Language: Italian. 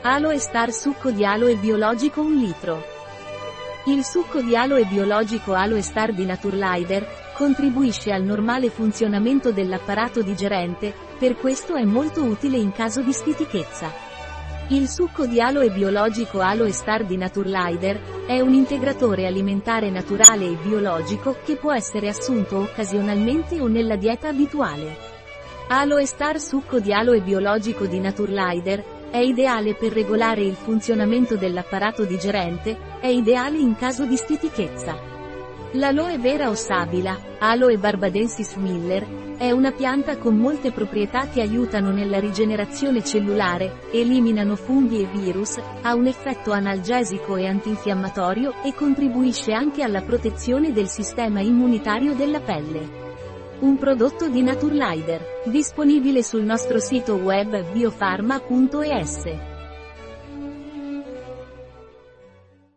Aloe Star succo di aloe biologico 1 litro. Il succo di aloe biologico Aloe Star di Naturlider contribuisce al normale funzionamento dell'apparato digerente, per questo è molto utile in caso di stitichezza. Il succo di aloe biologico Aloe Star di Naturlider è un integratore alimentare naturale e biologico che può essere assunto occasionalmente o nella dieta abituale. Aloe Star succo di aloe biologico di Naturlider è ideale per regolare il funzionamento dell'apparato digerente, è ideale in caso di stitichezza. L'aloe vera o sabila, Aloe barbadensis miller, è una pianta con molte proprietà che aiutano nella rigenerazione cellulare, eliminano funghi e virus, ha un effetto analgesico e antinfiammatorio e contribuisce anche alla protezione del sistema immunitario della pelle. Un prodotto di Naturlider, disponibile sul nostro sito web biofarma.es.